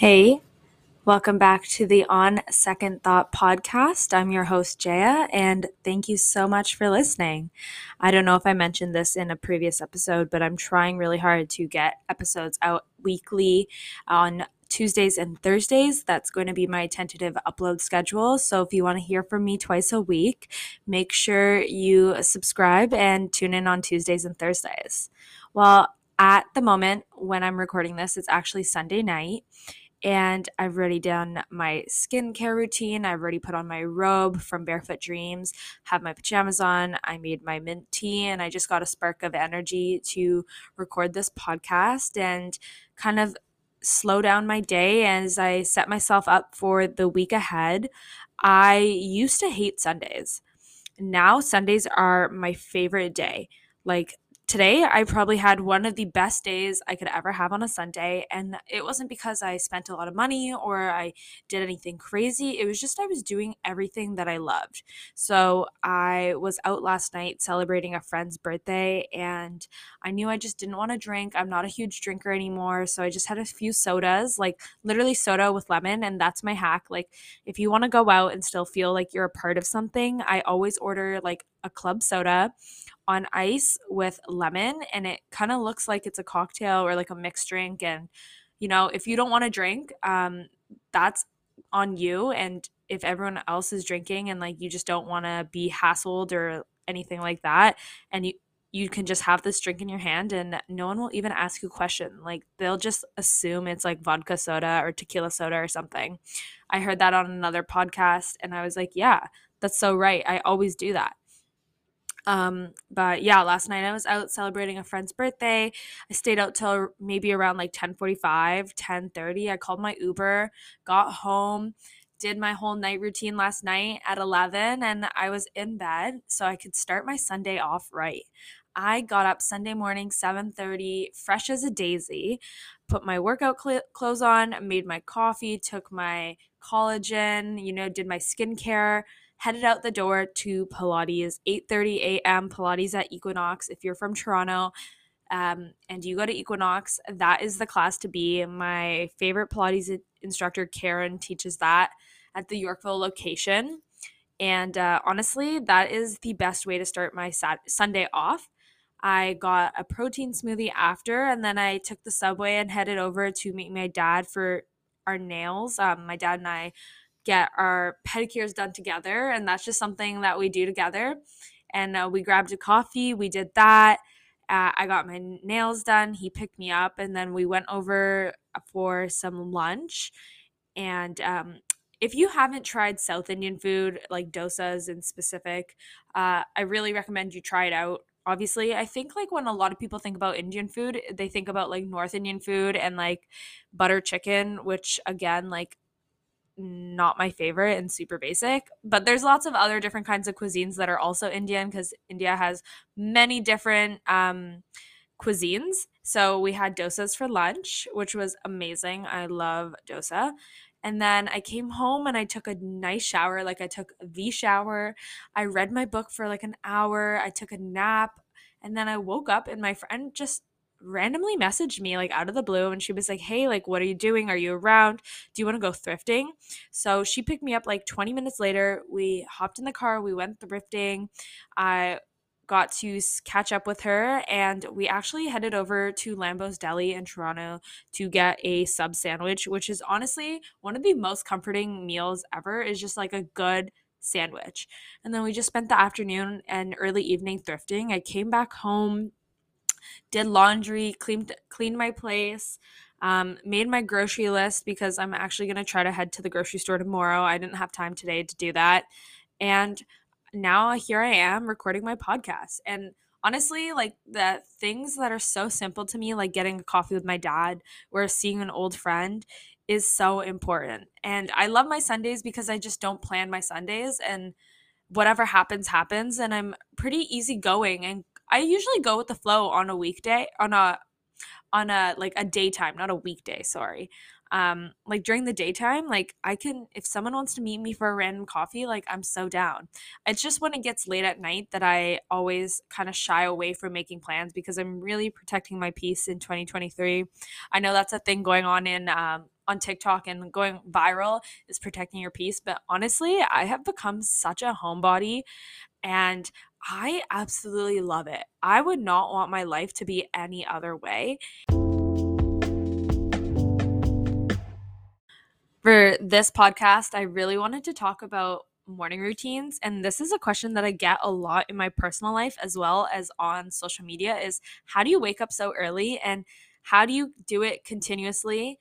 Hey, welcome back to the On Second Thought podcast. I'm your host, Jaya, and thank you so much for listening. I don't know if I mentioned this in a previous episode, but I'm trying really hard to get episodes out weekly on Tuesdays and Thursdays. That's going to be my tentative upload schedule. So if you want to hear from me twice a week, make sure you subscribe and tune in on Tuesdays and Thursdays. Well, at the moment when I'm recording this, it's actually Sunday night and I've already done my skincare routine. I've already put on my robe from Barefoot Dreams, have my pajamas on. I made my mint tea, and I just got a spark of energy to record this podcast and kind of slow down my day as I set myself up for the week ahead. I used to hate Sundays. Now, Sundays are my favorite day. Like, today I probably had one of the best days I could ever have on a Sunday. And it wasn't because I spent a lot of money or I did anything crazy. It was just I was doing everything that I loved. So I was out last night celebrating a friend's birthday and I knew I just didn't want to drink. I'm not a huge drinker anymore. So I just had a few sodas, like literally soda with lemon. And that's my hack. Like if you want to go out and still feel like you're a part of something, I always order like a club soda on ice with lemon and it kind of looks like it's a cocktail or like a mixed drink and you know if you don't want to drink um that's on you and if everyone else is drinking and like you just don't want to be hassled or anything like that and you you can just have this drink in your hand and no one will even ask you a question. Like they'll just assume it's like vodka soda or tequila soda or something. I heard that on another podcast and i was like yeah that's so right. I always do that um, but yeah, last night I was out celebrating a friend's birthday. I stayed out till maybe around like 10:45, 10:30. I called my Uber, got home, did my whole night routine last night at 11 and I was in bed so I could start my Sunday off right. I got up Sunday morning 7:30, fresh as a daisy, put my workout cl- clothes on, made my coffee, took my collagen, you know, did my skincare, headed out the door to Pilates, 8:30 a.m. Pilates at Equinox. If you're from Toronto, um, and you go to Equinox, that is the class to be. My favorite Pilates instructor, Karen, teaches that at the Yorkville location. And uh, honestly, that is the best way to start my Sunday off. I got a protein smoothie after, and then I took the subway and headed over to meet my dad for our nails. Um, my dad and I get our pedicures done together. And that's just something that we do together. And uh, we grabbed a coffee, we did that. Uh, I got my nails done. He picked me up, and then we went over for some lunch. And um, if you haven't tried South Indian food, like dosas in specific, uh, I really recommend you try it out. Obviously, I think like when a lot of people think about Indian food, they think about like North Indian food and like butter chicken, which again, like not my favorite and super basic. But there's lots of other different kinds of cuisines that are also Indian because India has many different um, cuisines. So we had dosas for lunch, which was amazing. I love dosa. And then I came home and I took a nice shower. Like I took the shower. I read my book for like an hour. I took a nap. And then I woke up and my friend just randomly messaged me like out of the blue and she was like, Hey, like, what are you doing? Are you around? Do you want to go thrifting? So she picked me up like 20 minutes later. We hopped in the car, we went thrifting. I got to catch up with her and we actually headed over to Lambo's Deli in Toronto to get a sub sandwich, which is honestly one of the most comforting meals ever. Is just like a good sandwich. And then we just spent the afternoon and early evening thrifting. I came back home did laundry, cleaned cleaned my place, um, made my grocery list because I'm actually gonna try to head to the grocery store tomorrow. I didn't have time today to do that, and now here I am recording my podcast. And honestly, like the things that are so simple to me, like getting a coffee with my dad or seeing an old friend, is so important. And I love my Sundays because I just don't plan my Sundays and whatever happens happens and I'm pretty easygoing and I usually go with the flow on a weekday, on a on a like a daytime, not a weekday, sorry. Um like during the daytime, like I can if someone wants to meet me for a random coffee, like I'm so down. It's just when it gets late at night that I always kind of shy away from making plans because I'm really protecting my peace in 2023. I know that's a thing going on in um on TikTok and going viral is protecting your peace. But honestly, I have become such a homebody and I absolutely love it. I would not want my life to be any other way. For this podcast, I really wanted to talk about morning routines and this is a question that I get a lot in my personal life as well as on social media is how do you wake up so early and how do you do it continuously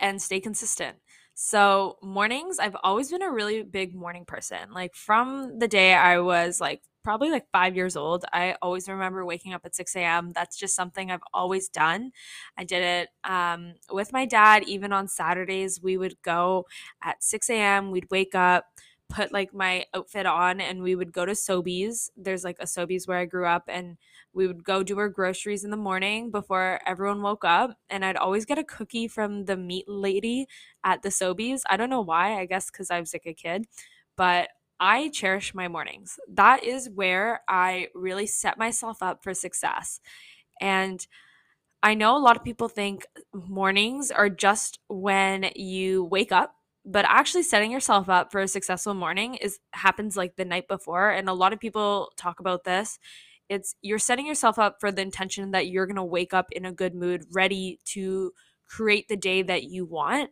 and stay consistent? So, mornings, I've always been a really big morning person. Like from the day I was like probably like five years old, I always remember waking up at 6 a.m. That's just something I've always done. I did it um, with my dad, even on Saturdays. We would go at 6 a.m., we'd wake up put like my outfit on and we would go to Sobeys. There's like a Sobeys where I grew up and we would go do our groceries in the morning before everyone woke up and I'd always get a cookie from the meat lady at the Sobeys. I don't know why, I guess cuz I was like a kid, but I cherish my mornings. That is where I really set myself up for success. And I know a lot of people think mornings are just when you wake up but actually setting yourself up for a successful morning is happens like the night before and a lot of people talk about this it's you're setting yourself up for the intention that you're going to wake up in a good mood ready to create the day that you want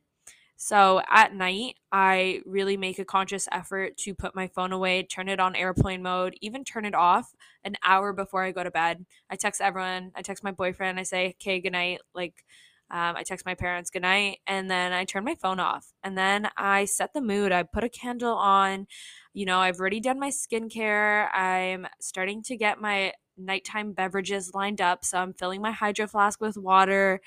so at night i really make a conscious effort to put my phone away turn it on airplane mode even turn it off an hour before i go to bed i text everyone i text my boyfriend i say okay good night like um, I text my parents good night, and then I turn my phone off. And then I set the mood. I put a candle on. You know, I've already done my skincare. I'm starting to get my nighttime beverages lined up. So I'm filling my hydro flask with water.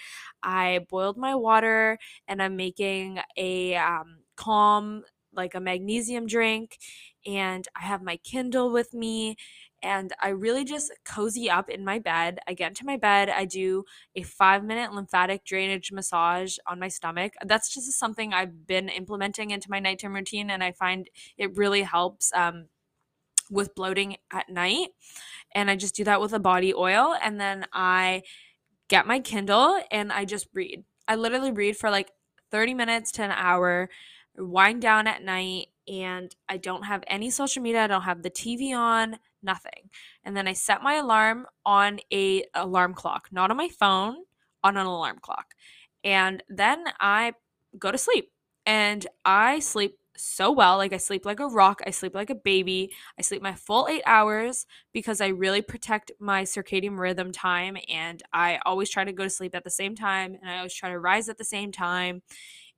I boiled my water and I'm making a um, calm, like a magnesium drink. And I have my Kindle with me and I really just cozy up in my bed. I get into my bed, I do a five minute lymphatic drainage massage on my stomach. That's just something I've been implementing into my nighttime routine, and I find it really helps um, with bloating at night. And I just do that with a body oil, and then I get my Kindle and I just read. I literally read for like 30 minutes to an hour, wind down at night, and I don't have any social media. I don't have the TV on, nothing. And then I set my alarm on a alarm clock, not on my phone, on an alarm clock. And then I go to sleep. And I sleep so well. Like I sleep like a rock. I sleep like a baby. I sleep my full eight hours because I really protect my circadian rhythm time. And I always try to go to sleep at the same time. And I always try to rise at the same time.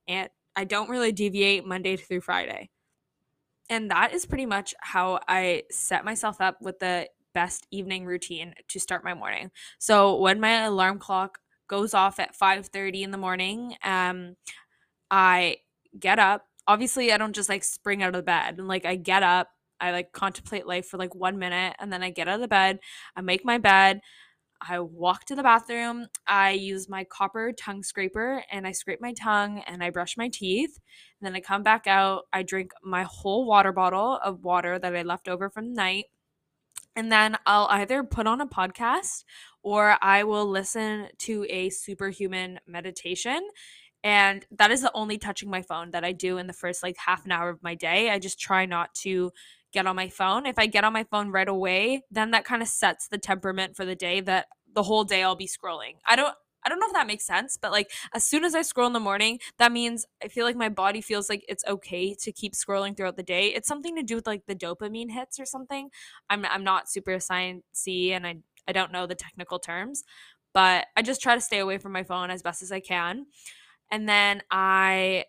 And I don't really deviate Monday through Friday. And that is pretty much how I set myself up with the best evening routine to start my morning. So when my alarm clock goes off at 5:30 in the morning, um I get up. Obviously, I don't just like spring out of bed. And like I get up, I like contemplate life for like 1 minute and then I get out of the bed, I make my bed, I walk to the bathroom. I use my copper tongue scraper and I scrape my tongue and I brush my teeth. And then I come back out. I drink my whole water bottle of water that I left over from the night. And then I'll either put on a podcast or I will listen to a superhuman meditation. And that is the only touching my phone that I do in the first like half an hour of my day. I just try not to get on my phone. If I get on my phone right away, then that kind of sets the temperament for the day that the whole day I'll be scrolling. I don't I don't know if that makes sense, but like as soon as I scroll in the morning, that means I feel like my body feels like it's okay to keep scrolling throughout the day. It's something to do with like the dopamine hits or something. I'm I'm not super sciencey and I I don't know the technical terms, but I just try to stay away from my phone as best as I can. And then I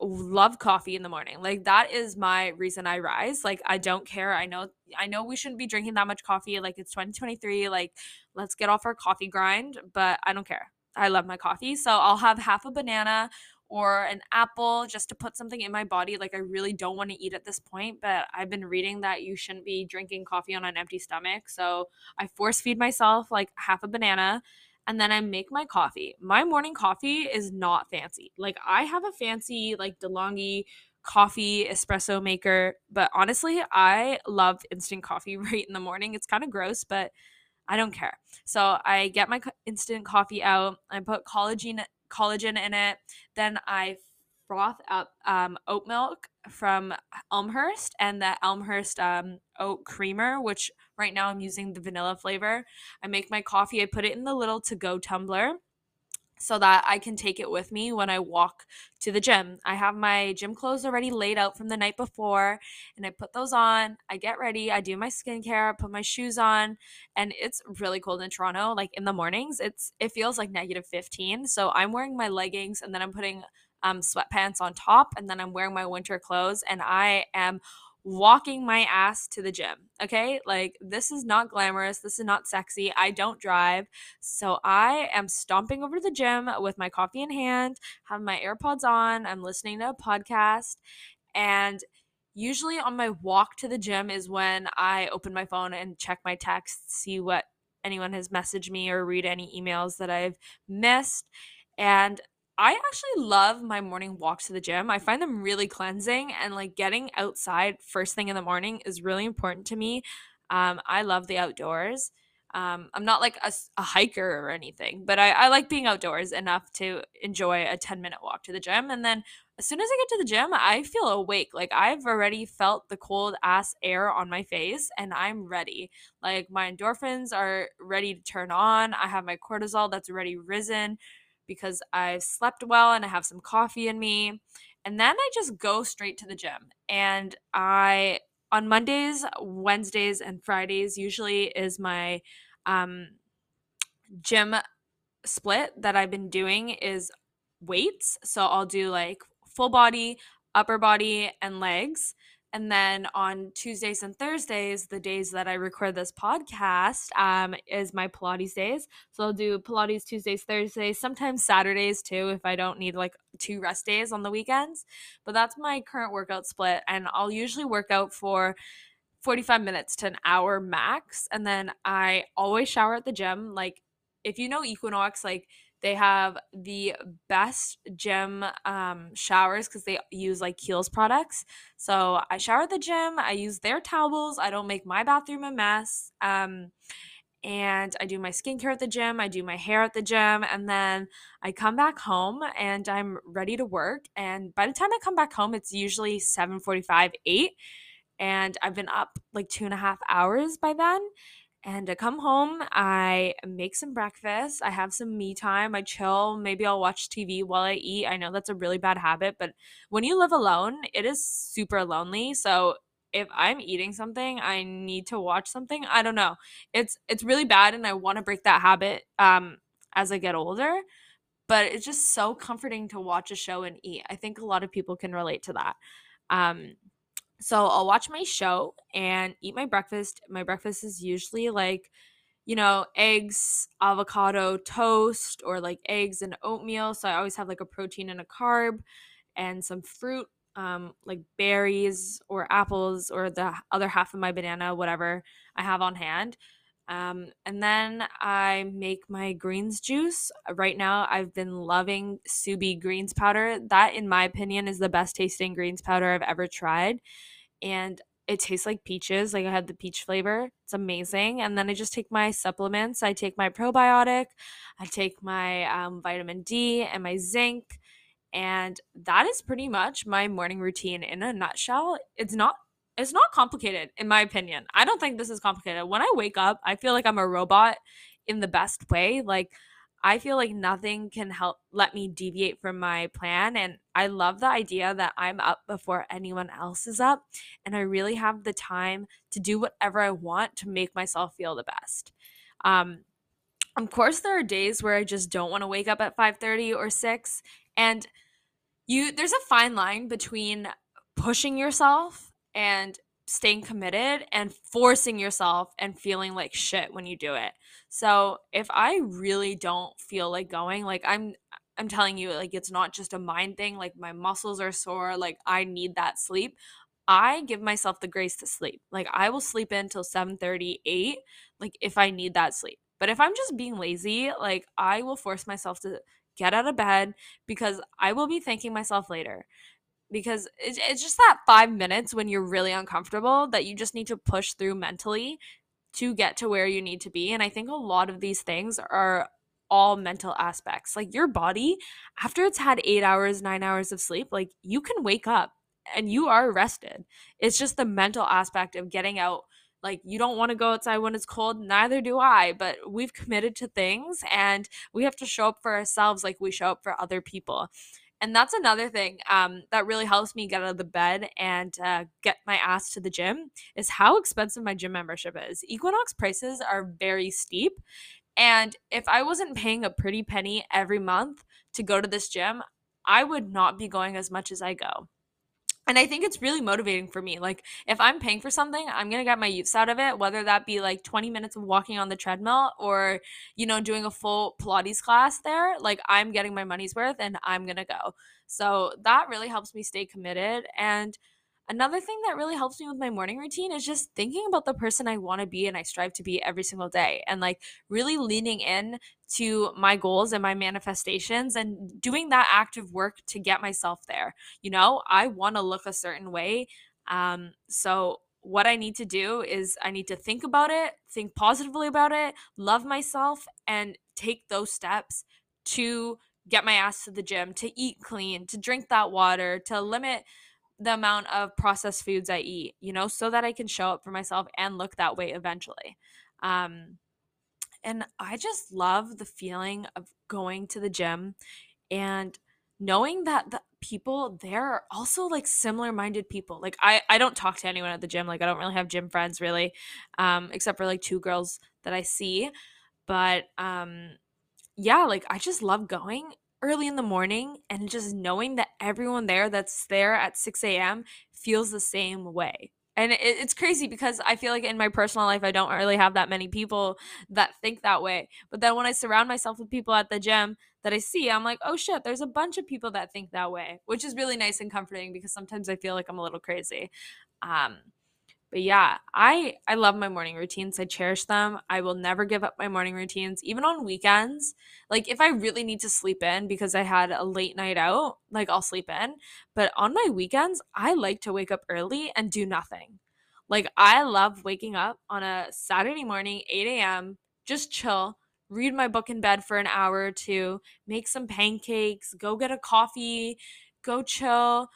love coffee in the morning. Like that is my reason I rise. Like I don't care. I know I know we shouldn't be drinking that much coffee. Like it's 2023. Like let's get off our coffee grind, but I don't care. I love my coffee. So I'll have half a banana or an apple just to put something in my body. Like I really don't want to eat at this point, but I've been reading that you shouldn't be drinking coffee on an empty stomach. So I force feed myself like half a banana and then I make my coffee. My morning coffee is not fancy. Like I have a fancy like DeLonghi coffee espresso maker, but honestly, I love instant coffee right in the morning. It's kind of gross, but I don't care. So I get my instant coffee out. I put collagen collagen in it. Then I froth up um, oat milk from Elmhurst and the Elmhurst um, oat creamer, which right now I'm using the vanilla flavor. I make my coffee, I put it in the little to go tumbler so that I can take it with me when I walk to the gym. I have my gym clothes already laid out from the night before and I put those on. I get ready, I do my skincare, I put my shoes on, and it's really cold in Toronto. Like in the mornings, it's it feels like negative 15. So I'm wearing my leggings and then I'm putting um, sweatpants on top and then I'm wearing my winter clothes and I am walking my ass to the gym. Okay. Like, this is not glamorous. This is not sexy. I don't drive. So I am stomping over to the gym with my coffee in hand, have my AirPods on. I'm listening to a podcast. And usually on my walk to the gym is when I open my phone and check my texts, see what anyone has messaged me or read any emails that I've missed. And I actually love my morning walks to the gym. I find them really cleansing and like getting outside first thing in the morning is really important to me. Um, I love the outdoors. Um, I'm not like a, a, hiker or anything, but I, I like being outdoors enough to enjoy a 10 minute walk to the gym. And then as soon as I get to the gym, I feel awake. Like I've already felt the cold ass air on my face and I'm ready. Like my endorphins are ready to turn on. I have my cortisol that's already risen because I've slept well and I have some coffee in me. And then I just go straight to the gym. And I, on Mondays, Wednesdays, and Fridays, usually is my um, gym split that I've been doing is weights. So I'll do like full body, upper body, and legs. And then on Tuesdays and Thursdays, the days that I record this podcast, um, is my Pilates days. So I'll do Pilates Tuesdays, Thursdays, sometimes Saturdays too, if I don't need like two rest days on the weekends. But that's my current workout split. And I'll usually work out for 45 minutes to an hour max. And then I always shower at the gym. Like, if you know Equinox, like, they have the best gym um, showers because they use like Kiehl's products. So I shower at the gym. I use their towels. I don't make my bathroom a mess. Um, and I do my skincare at the gym. I do my hair at the gym, and then I come back home and I'm ready to work. And by the time I come back home, it's usually seven forty-five, eight, and I've been up like two and a half hours by then. And I come home, I make some breakfast, I have some me time, I chill, maybe I'll watch TV while I eat. I know that's a really bad habit, but when you live alone, it is super lonely. So if I'm eating something, I need to watch something. I don't know. It's it's really bad and I want to break that habit um as I get older, but it's just so comforting to watch a show and eat. I think a lot of people can relate to that. Um so I'll watch my show and eat my breakfast. My breakfast is usually like, you know, eggs, avocado toast, or like eggs and oatmeal. So I always have like a protein and a carb and some fruit, um, like berries or apples or the other half of my banana, whatever I have on hand. Um, and then I make my greens juice. Right now, I've been loving Subi greens powder. That, in my opinion, is the best tasting greens powder I've ever tried. And it tastes like peaches. Like I had the peach flavor. It's amazing. And then I just take my supplements. I take my probiotic, I take my um, vitamin D and my zinc. And that is pretty much my morning routine in a nutshell. It's not it's not complicated in my opinion. I don't think this is complicated. When I wake up, I feel like I'm a robot in the best way. Like I feel like nothing can help let me deviate from my plan and I love the idea that I'm up before anyone else is up and I really have the time to do whatever I want to make myself feel the best. Um of course there are days where I just don't want to wake up at 5:30 or 6 and you there's a fine line between pushing yourself and staying committed and forcing yourself and feeling like shit when you do it. So, if I really don't feel like going, like I'm I'm telling you like it's not just a mind thing, like my muscles are sore, like I need that sleep. I give myself the grace to sleep. Like I will sleep until 7:30, like if I need that sleep. But if I'm just being lazy, like I will force myself to get out of bed because I will be thanking myself later because it's, it's just that five minutes when you're really uncomfortable that you just need to push through mentally to get to where you need to be. And I think a lot of these things are all mental aspects. Like your body, after it's had eight hours, nine hours of sleep, like you can wake up and you are rested. It's just the mental aspect of getting out. Like you don't want to go outside when it's cold, neither do I, but we've committed to things and we have to show up for ourselves like we show up for other people. And that's another thing um, that really helps me get out of the bed and uh, get my ass to the gym is how expensive my gym membership is. Equinox prices are very steep. And if I wasn't paying a pretty penny every month to go to this gym, I would not be going as much as I go and I think it's really motivating for me. Like, if I'm paying for something, I'm going to get my use out of it, whether that be like 20 minutes of walking on the treadmill or, you know, doing a full Pilates class there. Like, I'm getting my money's worth and I'm going to go. So that really helps me stay committed. And Another thing that really helps me with my morning routine is just thinking about the person I want to be and I strive to be every single day and like really leaning in to my goals and my manifestations and doing that active work to get myself there. You know, I want to look a certain way. Um, so what I need to do is I need to think about it, think positively about it, love myself, and take those steps to get my ass to the gym, to eat clean, to drink that water, to limit the amount of processed foods I eat, you know, so that I can show up for myself and look that way eventually. Um, and I just love the feeling of going to the gym and knowing that the people there are also like similar minded people. Like I, I don't talk to anyone at the gym. Like I don't really have gym friends really, um, except for like two girls that I see. But um, yeah, like I just love going early in the morning and just knowing that everyone there that's there at 6 a.m. feels the same way. And it, it's crazy because I feel like in my personal life, I don't really have that many people that think that way. But then when I surround myself with people at the gym that I see, I'm like, oh shit, there's a bunch of people that think that way, which is really nice and comforting because sometimes I feel like I'm a little crazy. Um, but yeah, I I love my morning routines. I cherish them. I will never give up my morning routines even on weekends. Like if I really need to sleep in because I had a late night out, like I'll sleep in. But on my weekends, I like to wake up early and do nothing. Like I love waking up on a Saturday morning, 8 a.m., just chill, read my book in bed for an hour or two, make some pancakes, go get a coffee, go chill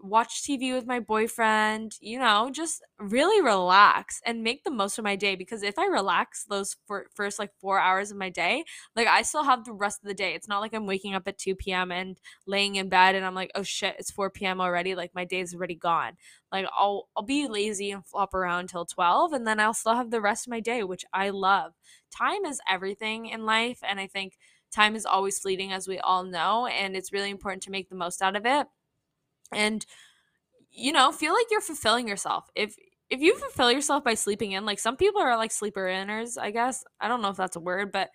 watch TV with my boyfriend, you know, just really relax and make the most of my day because if I relax those first like 4 hours of my day, like I still have the rest of the day. It's not like I'm waking up at 2 p.m. and laying in bed and I'm like, "Oh shit, it's 4 p.m. already." Like my day's already gone. Like I'll I'll be lazy and flop around till 12 and then I'll still have the rest of my day, which I love. Time is everything in life and I think time is always fleeting as we all know and it's really important to make the most out of it and you know feel like you're fulfilling yourself. If if you fulfill yourself by sleeping in like some people are like sleeper inners i guess. I don't know if that's a word but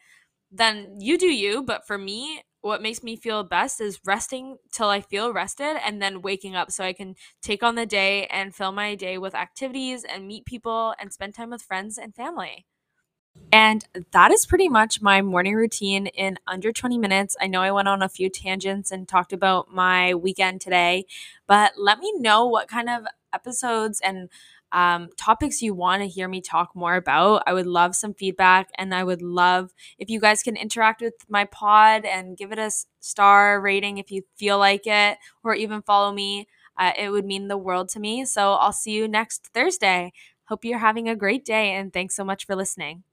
then you do you but for me what makes me feel best is resting till i feel rested and then waking up so i can take on the day and fill my day with activities and meet people and spend time with friends and family and that is pretty much my morning routine in under 20 minutes. I know I went on a few tangents and talked about my weekend today, but let me know what kind of episodes and um, topics you want to hear me talk more about. I would love some feedback and I would love if you guys can interact with my pod and give it a star rating if you feel like it, or even follow me. Uh, it would mean the world to me. So I'll see you next Thursday. Hope you're having a great day and thanks so much for listening.